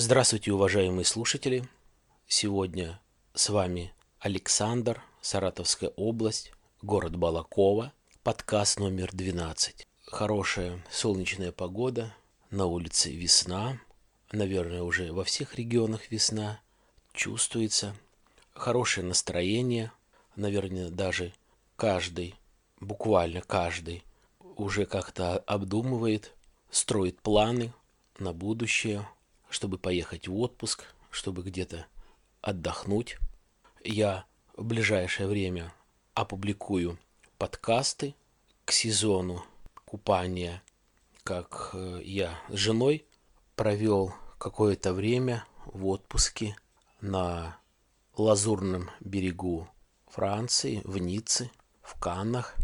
Здравствуйте, уважаемые слушатели. Сегодня с вами Александр, Саратовская область, город Балакова, подкаст номер 12. Хорошая солнечная погода, на улице весна, наверное, уже во всех регионах весна, чувствуется. Хорошее настроение, наверное, даже каждый, буквально каждый, уже как-то обдумывает, строит планы на будущее, чтобы поехать в отпуск, чтобы где-то отдохнуть. Я в ближайшее время опубликую подкасты к сезону купания, как э, я с женой провел какое-то время в отпуске на лазурном берегу Франции, в Ницце, в Каннах,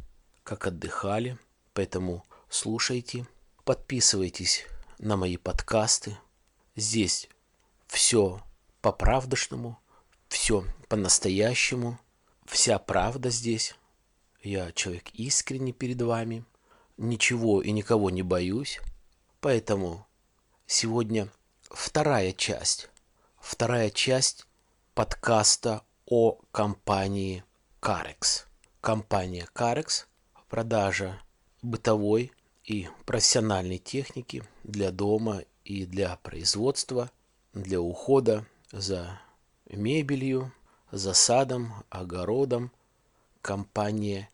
как отдыхали. Поэтому слушайте, подписывайтесь на мои подкасты. Здесь все по-правдошному, все по-настоящему, вся правда здесь. Я человек искренний перед вами, ничего и никого не боюсь. Поэтому сегодня вторая часть, вторая часть подкаста о компании Carex. Компания Carex – продажа бытовой и профессиональной техники для дома и для производства, для ухода за мебелью, за садом, огородом. Компания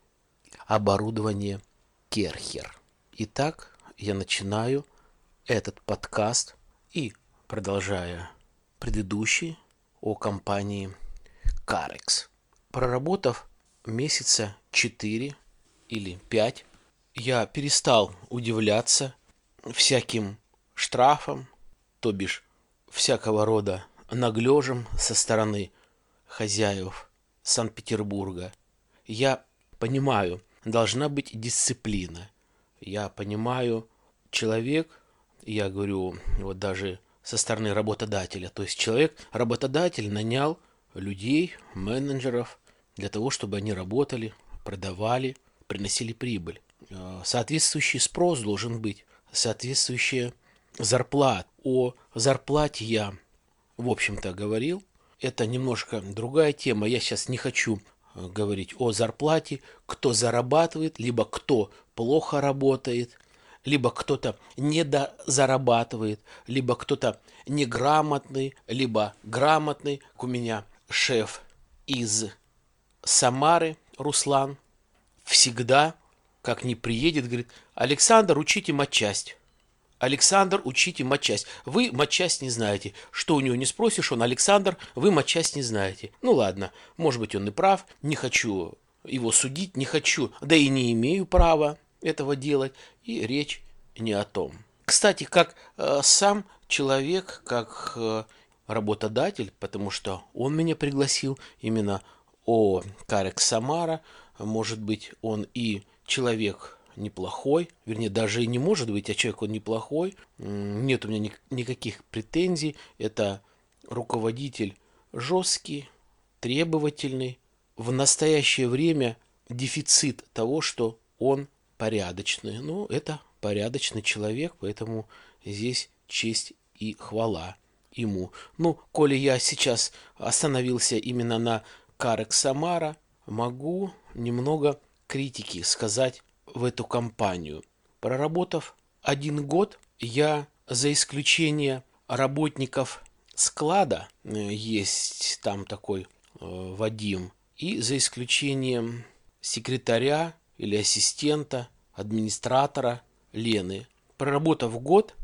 оборудование Керхер. Итак, я начинаю этот подкаст и продолжая предыдущий о компании Carex. Проработав месяца 4 или 5, я перестал удивляться всяким штрафам, то бишь всякого рода наглежем со стороны хозяев Санкт-Петербурга. Я понимаю, должна быть дисциплина. Я понимаю, человек, я говорю, вот даже со стороны работодателя. То есть человек, работодатель нанял людей, менеджеров для того, чтобы они работали, продавали, приносили прибыль. Э, соответствующий спрос должен быть, соответствующая зарплата. О зарплате я, в общем-то, говорил. Это немножко другая тема. Я сейчас не хочу э, говорить о зарплате, кто зарабатывает, либо кто плохо работает – либо кто-то недозарабатывает, либо кто-то неграмотный, либо грамотный. У меня шеф из Самары, Руслан, всегда, как не приедет, говорит, Александр, учите матчасть. Александр, учите матчасть. Вы матчасть не знаете. Что у него не спросишь, он Александр, вы матчасть не знаете. Ну ладно, может быть он и прав, не хочу его судить, не хочу, да и не имею права этого делать, и речь не о том. Кстати, как э, сам человек, как э, работодатель, потому что он меня пригласил именно о Карек Самара, может быть, он и человек неплохой, вернее, даже и не может быть, а человек он неплохой, нет у меня ни, никаких претензий, это руководитель жесткий, требовательный, в настоящее время дефицит того, что он порядочный. Ну, это порядочный человек, поэтому здесь честь и хвала ему. Ну, коли я сейчас остановился именно на Карек Самара, могу немного критики сказать в эту компанию. Проработав один год, я за исключением работников склада, э, есть там такой э, Вадим, и за исключением секретаря или ассистента, администратора Лены. Проработав год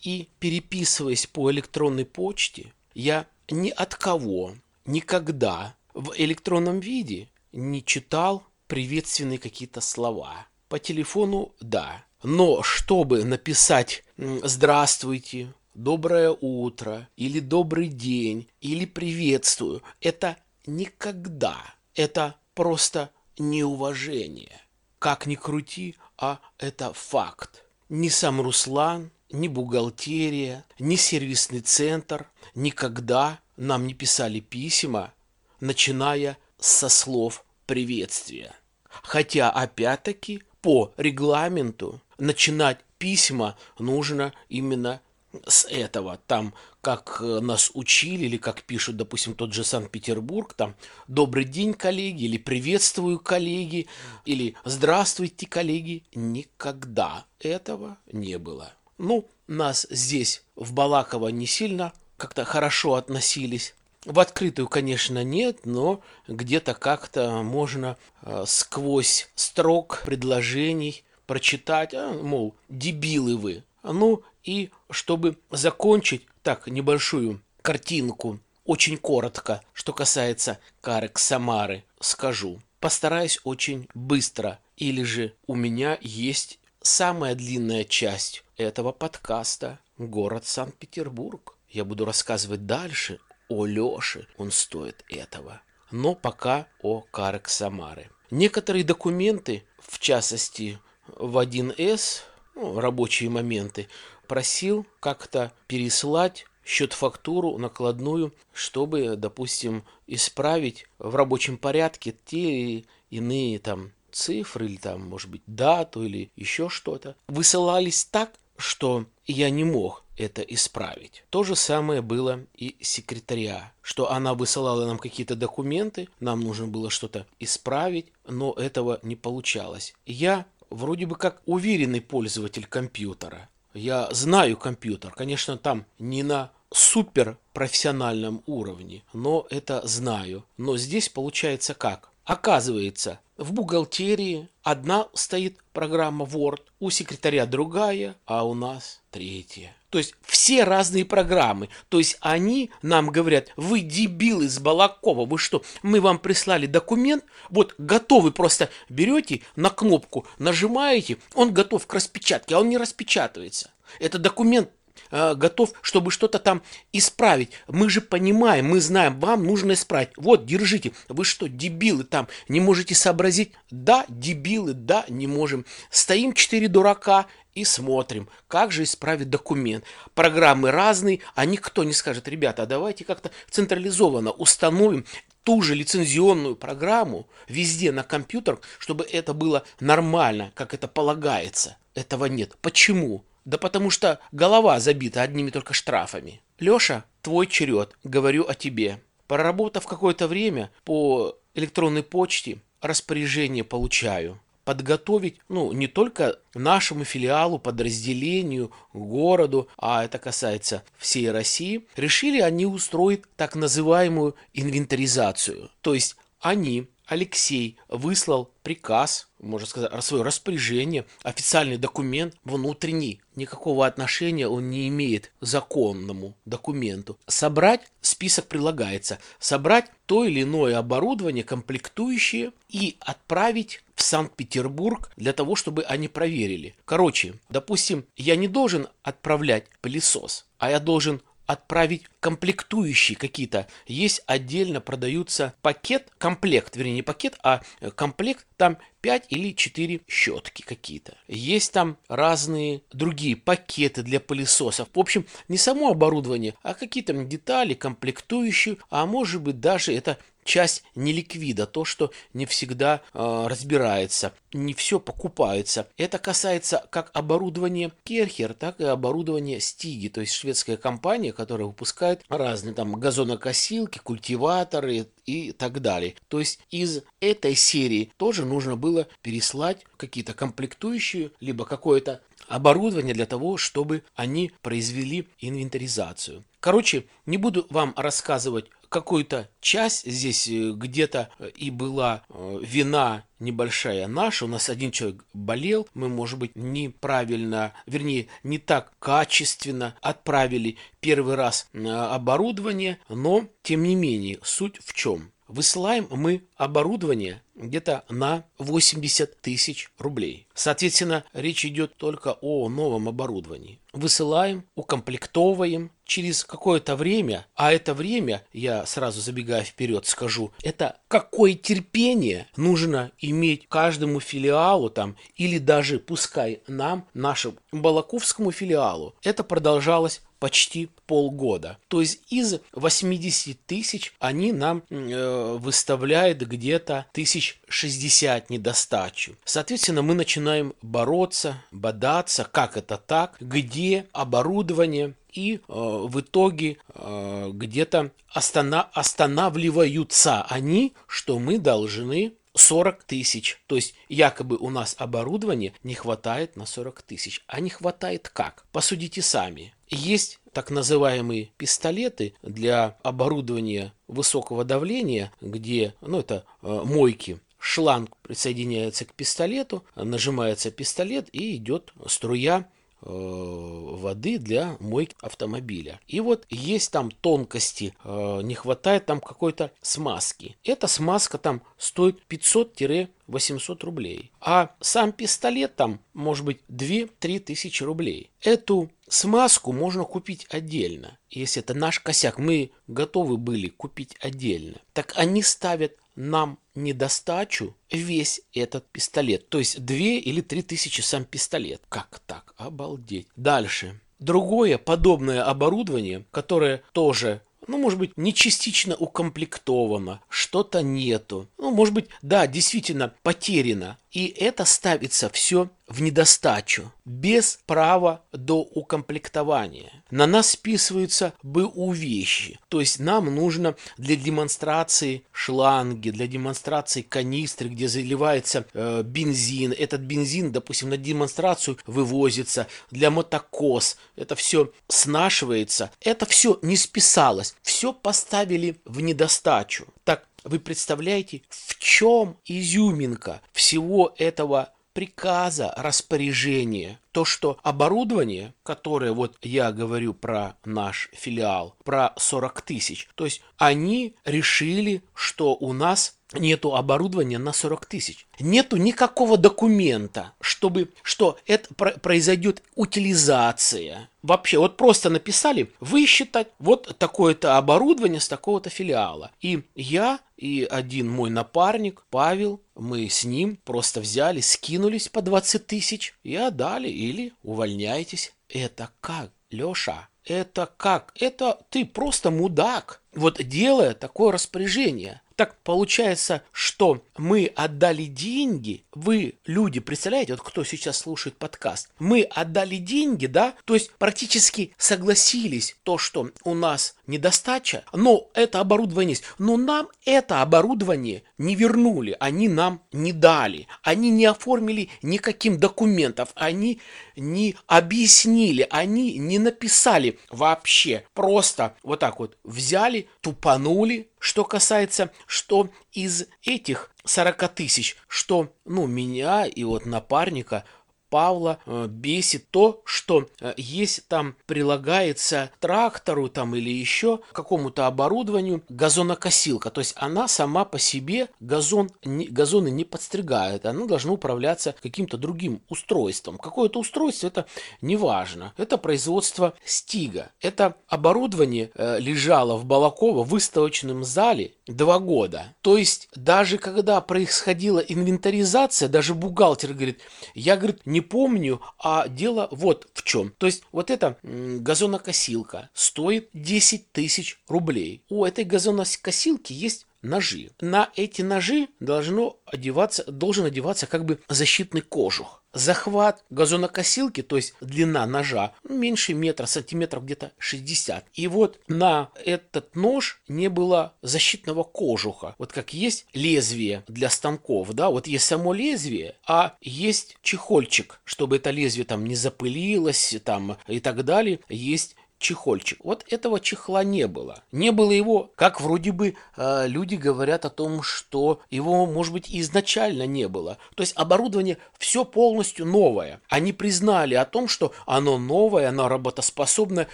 и переписываясь по электронной почте, я ни от кого никогда в электронном виде не читал приветственные какие-то слова. По телефону – да. Но чтобы написать «Здравствуйте», «Доброе утро» или «Добрый день» или «Приветствую» – это никогда. Это просто неуважение. Как ни крути, а это факт. Ни сам Руслан, ни бухгалтерия, ни сервисный центр никогда нам не писали письма, начиная со слов приветствия. Хотя, опять-таки, по регламенту начинать письма нужно именно с этого, там, как э, нас учили, или как пишут, допустим, тот же Санкт-Петербург, там, «Добрый день, коллеги», или «Приветствую, коллеги», или «Здравствуйте, коллеги». Никогда этого не было. Ну, нас здесь, в Балаково, не сильно как-то хорошо относились. В открытую, конечно, нет, но где-то как-то можно э, сквозь строк предложений прочитать, а, мол, дебилы вы. Ну и чтобы закончить так небольшую картинку, очень коротко, что касается Карек Самары, скажу. Постараюсь очень быстро, или же у меня есть самая длинная часть этого подкаста «Город Санкт-Петербург». Я буду рассказывать дальше о Лёше, он стоит этого. Но пока о Карек Самары. Некоторые документы, в частности в 1С, ну, рабочие моменты, просил как-то переслать счет-фактуру накладную, чтобы, допустим, исправить в рабочем порядке те иные там цифры или там, может быть, дату или еще что-то. Высылались так, что я не мог это исправить. То же самое было и секретаря, что она высылала нам какие-то документы, нам нужно было что-то исправить, но этого не получалось. Я вроде бы как уверенный пользователь компьютера. Я знаю компьютер, конечно, там не на супер профессиональном уровне, но это знаю. Но здесь получается как? Оказывается, в бухгалтерии одна стоит программа Word, у секретаря другая, а у нас третья. То есть все разные программы. То есть они нам говорят, вы дебилы из Балакова, вы что, мы вам прислали документ, вот готовы просто берете на кнопку, нажимаете, он готов к распечатке, а он не распечатывается. Это документ Э, готов, чтобы что-то там исправить. Мы же понимаем, мы знаем, вам нужно исправить. Вот, держите. Вы что, дебилы там, не можете сообразить? Да, дебилы, да, не можем. Стоим четыре дурака и смотрим, как же исправить документ. Программы разные, а никто не скажет, ребята, а давайте как-то централизованно установим ту же лицензионную программу везде на компьютер, чтобы это было нормально, как это полагается. Этого нет. Почему? Да потому что голова забита одними только штрафами. Леша, твой черед, говорю о тебе. Проработав какое-то время по электронной почте, распоряжение получаю. Подготовить, ну, не только нашему филиалу, подразделению, городу, а это касается всей России, решили они устроить так называемую инвентаризацию. То есть они Алексей выслал приказ, можно сказать, свое распоряжение, официальный документ внутренний. Никакого отношения он не имеет к законному документу. Собрать, список прилагается, собрать то или иное оборудование, комплектующие, и отправить в Санкт-Петербург для того, чтобы они проверили. Короче, допустим, я не должен отправлять пылесос, а я должен отправить комплектующие какие-то. Есть отдельно продаются пакет, комплект, вернее не пакет, а э, комплект, там 5 или 4 щетки какие-то. Есть там разные другие пакеты для пылесосов. В общем, не само оборудование, а какие-то детали, комплектующие, а может быть даже это часть неликвида, то, что не всегда э, разбирается, не все покупается. Это касается как оборудования Керхер, так и оборудования Стиги, то есть шведская компания, которая выпускает разные там газонокосилки, культиваторы и так далее. То есть из этой серии тоже нужно было переслать какие-то комплектующие, либо какое-то оборудование для того, чтобы они произвели инвентаризацию. Короче, не буду вам рассказывать какую-то часть здесь э, где-то э, и была э, вина небольшая наша. У нас один человек болел, мы, может быть, неправильно, вернее, не так качественно отправили первый раз оборудование, но, тем не менее, суть в чем? Высылаем мы оборудование где-то на 80 тысяч рублей. Соответственно, речь идет только о новом оборудовании. Высылаем, укомплектовываем. Через какое-то время, а это время, я сразу забегая вперед скажу, это какое терпение нужно иметь каждому филиалу там, или даже пускай нам, нашему Балаковскому филиалу. Это продолжалось почти полгода. То есть из 80 тысяч они нам э, выставляют где-то тысяч 60 недостачу. Соответственно, мы начинаем бороться, бодаться, как это так, где оборудование, и э, в итоге э, где-то остана- останавливаются они, что мы должны 40 тысяч. То есть якобы у нас оборудования не хватает на 40 тысяч. А не хватает как? Посудите сами. Есть так называемые пистолеты для оборудования высокого давления, где, ну это э, мойки, шланг присоединяется к пистолету, нажимается пистолет и идет струя воды для мойки автомобиля. И вот есть там тонкости, э, не хватает там какой-то смазки. Эта смазка там стоит 500-800 рублей. А сам пистолет там может быть 2-3 тысячи рублей. Эту смазку можно купить отдельно. Если это наш косяк, мы готовы были купить отдельно. Так они ставят нам недостачу весь этот пистолет. То есть две или три тысячи сам пистолет. Как так? Обалдеть. Дальше. Другое подобное оборудование, которое тоже ну, может быть, не частично укомплектовано, что-то нету. Ну, может быть, да, действительно потеряно. И это ставится все в недостачу, без права до укомплектования. На нас списываются БУ вещи. То есть нам нужно для демонстрации шланги, для демонстрации канистры, где заливается э, бензин. Этот бензин, допустим, на демонстрацию вывозится для мотокос. Это все снашивается. Это все не списалось. Все поставили в недостачу. Так вы представляете, в чем изюминка всего этого приказа, распоряжения? То, что оборудование, которое вот я говорю про наш филиал, про 40 тысяч, то есть они решили, что у нас нету оборудования на 40 тысяч. Нету никакого документа, чтобы, что это произойдет утилизация. Вообще, вот просто написали, высчитать вот такое-то оборудование с такого-то филиала. И я и один мой напарник, Павел, мы с ним просто взяли, скинулись по 20 тысяч и отдали или увольняйтесь. Это как, Леша? Это как? Это ты просто мудак. Вот делая такое распоряжение. Так получается, что мы отдали деньги, вы, люди, представляете, вот кто сейчас слушает подкаст, мы отдали деньги, да, то есть практически согласились то, что у нас недостача, но это оборудование есть, но нам это оборудование не вернули, они нам не дали, они не оформили никаким документов, они не объяснили, они не написали вообще, просто вот так вот взяли, тупанули, что касается, что из этих 40 тысяч, что, ну, меня и вот напарника Павла э, бесит то, что э, есть там прилагается трактору там или еще какому-то оборудованию газонокосилка. То есть она сама по себе газон, газоны не подстригает. Она должна управляться каким-то другим устройством. Какое-то устройство, это не важно. Это производство стига. Это оборудование э, лежало в Балаково в выставочном зале два года. То есть даже когда происходила инвентаризация, даже бухгалтер говорит, я, говорит, не помню, а дело вот в чем. То есть вот эта газонокосилка стоит 10 тысяч рублей. У этой газонокосилки есть ножи. На эти ножи должно одеваться, должен одеваться как бы защитный кожух. Захват газонокосилки, то есть длина ножа, меньше метра, сантиметров где-то 60. И вот на этот нож не было защитного кожуха. Вот как есть лезвие для станков, да, вот есть само лезвие, а есть чехольчик, чтобы это лезвие там не запылилось там и так далее. Есть чехольчик. Вот этого чехла не было. Не было его, как вроде бы э, люди говорят о том, что его, может быть, изначально не было. То есть оборудование все полностью новое. Они признали о том, что оно новое, оно работоспособное,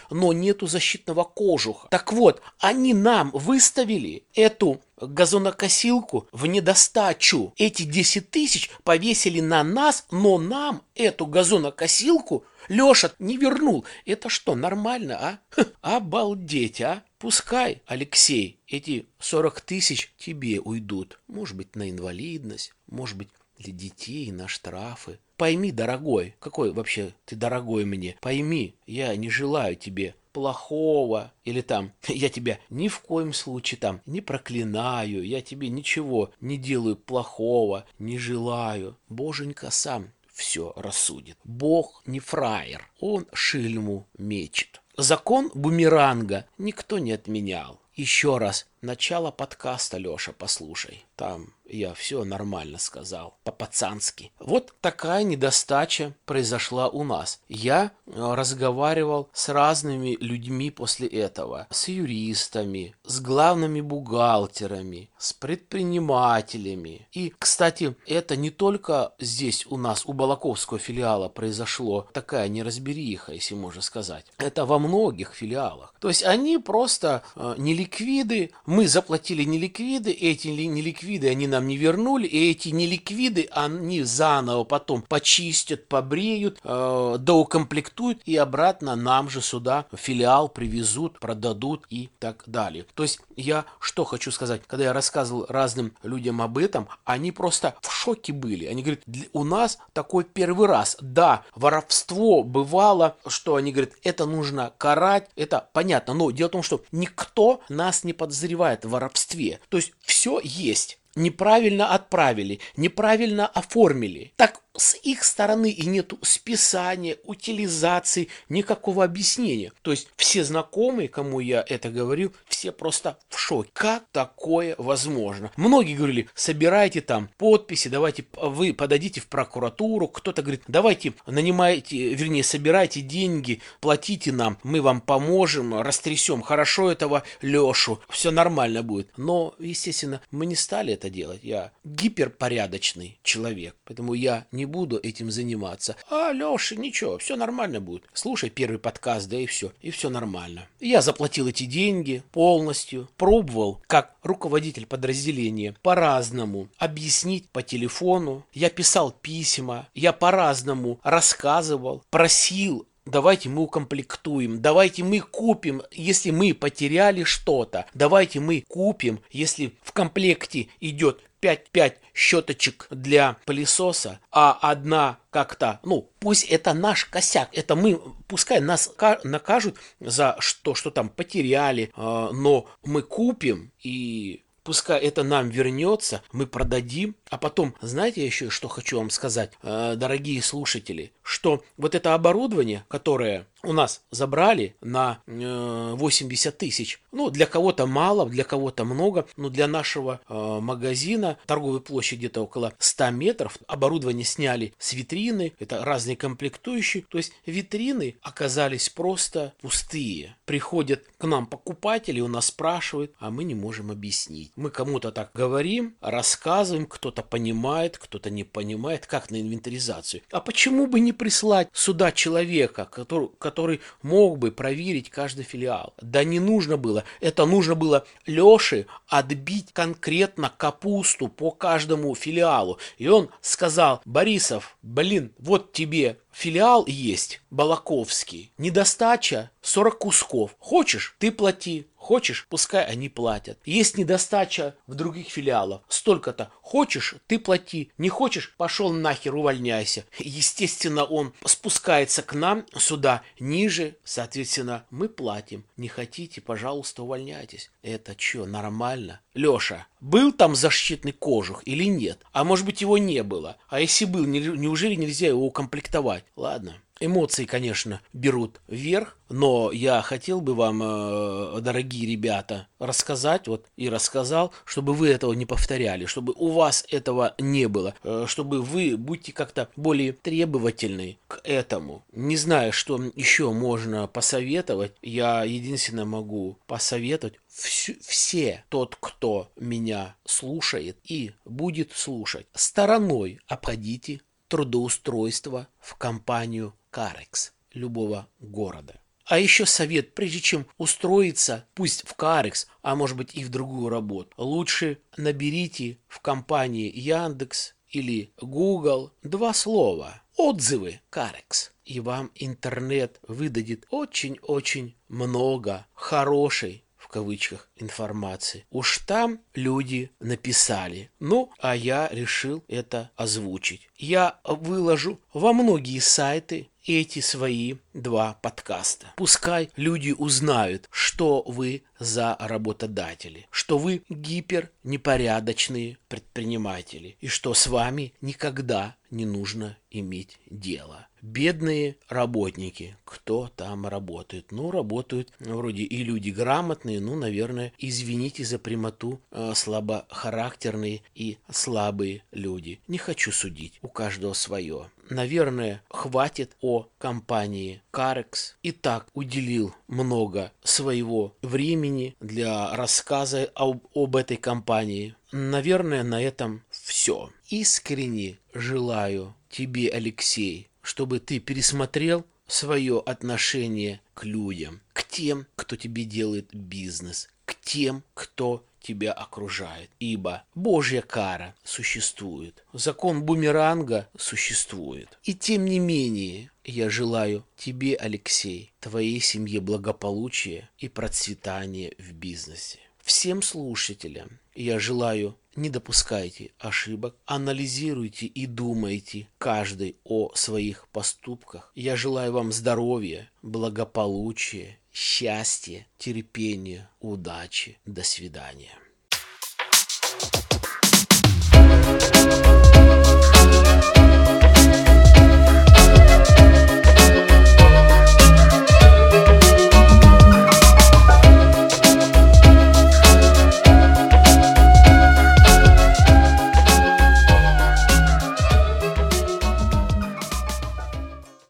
но нету защитного кожуха. Так вот, они нам выставили эту газонокосилку в недостачу. Эти 10 тысяч повесили на нас, но нам эту газонокосилку Леша не вернул. Это что, нормально, а? Ха, обалдеть, а? Пускай, Алексей, эти 40 тысяч тебе уйдут. Может быть, на инвалидность, может быть, для детей, на штрафы. Пойми, дорогой, какой вообще ты дорогой мне, пойми, я не желаю тебе плохого, или там я тебя ни в коем случае там не проклинаю, я тебе ничего не делаю плохого, не желаю. Боженька сам все рассудит. Бог не фраер, он шильму мечет. Закон бумеранга никто не отменял. Еще раз, начало подкаста, Леша, послушай. Там я все нормально сказал, по-пацански. Вот такая недостача произошла у нас. Я э, разговаривал с разными людьми после этого. С юристами, с главными бухгалтерами, с предпринимателями. И, кстати, это не только здесь у нас, у Балаковского филиала произошло такая неразбериха, если можно сказать. Это во многих филиалах. То есть они просто э, неликвиды, мы заплатили неликвиды, эти неликвиды они нам не вернули, и эти неликвиды они заново потом почистят, побреют, э, доукомплектуют и обратно нам же сюда филиал привезут, продадут и так далее. То есть я что хочу сказать, когда я рассказывал разным людям об этом, они просто в шоке были. Они говорят, у нас такой первый раз. Да, воровство бывало, что они говорят, это нужно карать, это понятно, но дело в том, что никто нас не подозревает в воровстве. То есть все есть неправильно отправили, неправильно оформили. Так с их стороны и нету списания, утилизации, никакого объяснения. То есть все знакомые, кому я это говорил, все просто в шоке. Как такое возможно? Многие говорили, собирайте там подписи, давайте вы подадите в прокуратуру. Кто-то говорит, давайте нанимайте, вернее, собирайте деньги, платите нам, мы вам поможем, растрясем хорошо этого Лешу, все нормально будет. Но, естественно, мы не стали это делать. Я гиперпорядочный человек, поэтому я не буду этим заниматься. А, Леша, ничего, все нормально будет. Слушай первый подкаст, да и все. И все нормально. Я заплатил эти деньги полностью. Пробовал, как руководитель подразделения, по-разному объяснить по телефону. Я писал письма, я по-разному рассказывал, просил Давайте мы укомплектуем, давайте мы купим, если мы потеряли что-то, давайте мы купим, если в комплекте идет 5-5 щеточек для пылесоса, а одна как-то, ну, пусть это наш косяк, это мы, пускай нас накажут за что, что там потеряли, а, но мы купим и пускай это нам вернется, мы продадим, а потом, знаете еще, что хочу вам сказать, а, дорогие слушатели, что вот это оборудование, которое у нас забрали на 80 э, тысяч. Ну, для кого-то мало, для кого-то много, но для нашего э, магазина торговой площади где-то около 100 метров. Оборудование сняли с витрины, это разные комплектующие. То есть витрины оказались просто пустые. Приходят к нам покупатели, у нас спрашивают, а мы не можем объяснить. Мы кому-то так говорим, рассказываем, кто-то понимает, кто-то не понимает, как на инвентаризацию. А почему бы не прислать сюда человека, который который мог бы проверить каждый филиал. Да не нужно было. Это нужно было Леше отбить конкретно капусту по каждому филиалу. И он сказал, Борисов, блин, вот тебе филиал есть, Балаковский. Недостача 40 кусков. Хочешь, ты плати. Хочешь, пускай они платят. Есть недостача в других филиалах. Столько-то. Хочешь, ты плати. Не хочешь, пошел нахер, увольняйся. Естественно, он спускается к нам сюда ниже. Соответственно, мы платим. Не хотите, пожалуйста, увольняйтесь. Это что, нормально? Леша, был там защитный кожух или нет? А может быть его не было? А если был, неужели нельзя его укомплектовать? Ладно, Эмоции, конечно, берут вверх, но я хотел бы вам, э, дорогие ребята, рассказать вот и рассказал, чтобы вы этого не повторяли, чтобы у вас этого не было, э, чтобы вы будьте как-то более требовательны к этому. Не знаю, что еще можно посоветовать, я единственное могу посоветовать все, все тот, кто меня слушает и будет слушать, стороной обходите трудоустройство в компанию Карекс любого города. А еще совет, прежде чем устроиться, пусть в Карекс, а может быть и в другую работу, лучше наберите в компании Яндекс или Google два слова «Отзывы Карекс». И вам интернет выдадет очень-очень много хорошей кавычках информации. Уж там люди написали. Ну, а я решил это озвучить. Я выложу во многие сайты эти свои два подкаста. Пускай люди узнают, что вы за работодатели, что вы гипер непорядочные предприниматели и что с вами никогда не нужно иметь дело. Бедные работники, кто там работает? Ну, работают вроде и люди грамотные, ну, наверное, извините за прямоту, э, слабохарактерные и слабые люди. Не хочу судить, у каждого свое. Наверное, хватит о компании Carex. И так уделил много своего времени для рассказа об, об этой компании. Наверное, на этом все. Искренне желаю тебе, Алексей, чтобы ты пересмотрел свое отношение к людям, к тем, кто тебе делает бизнес, к тем, кто тебя окружает. Ибо Божья кара существует, закон бумеранга существует. И тем не менее, я желаю тебе, Алексей, твоей семье благополучия и процветания в бизнесе. Всем слушателям я желаю не допускайте ошибок, анализируйте и думайте каждый о своих поступках. Я желаю вам здоровья, благополучия, счастья, терпения, удачи. До свидания.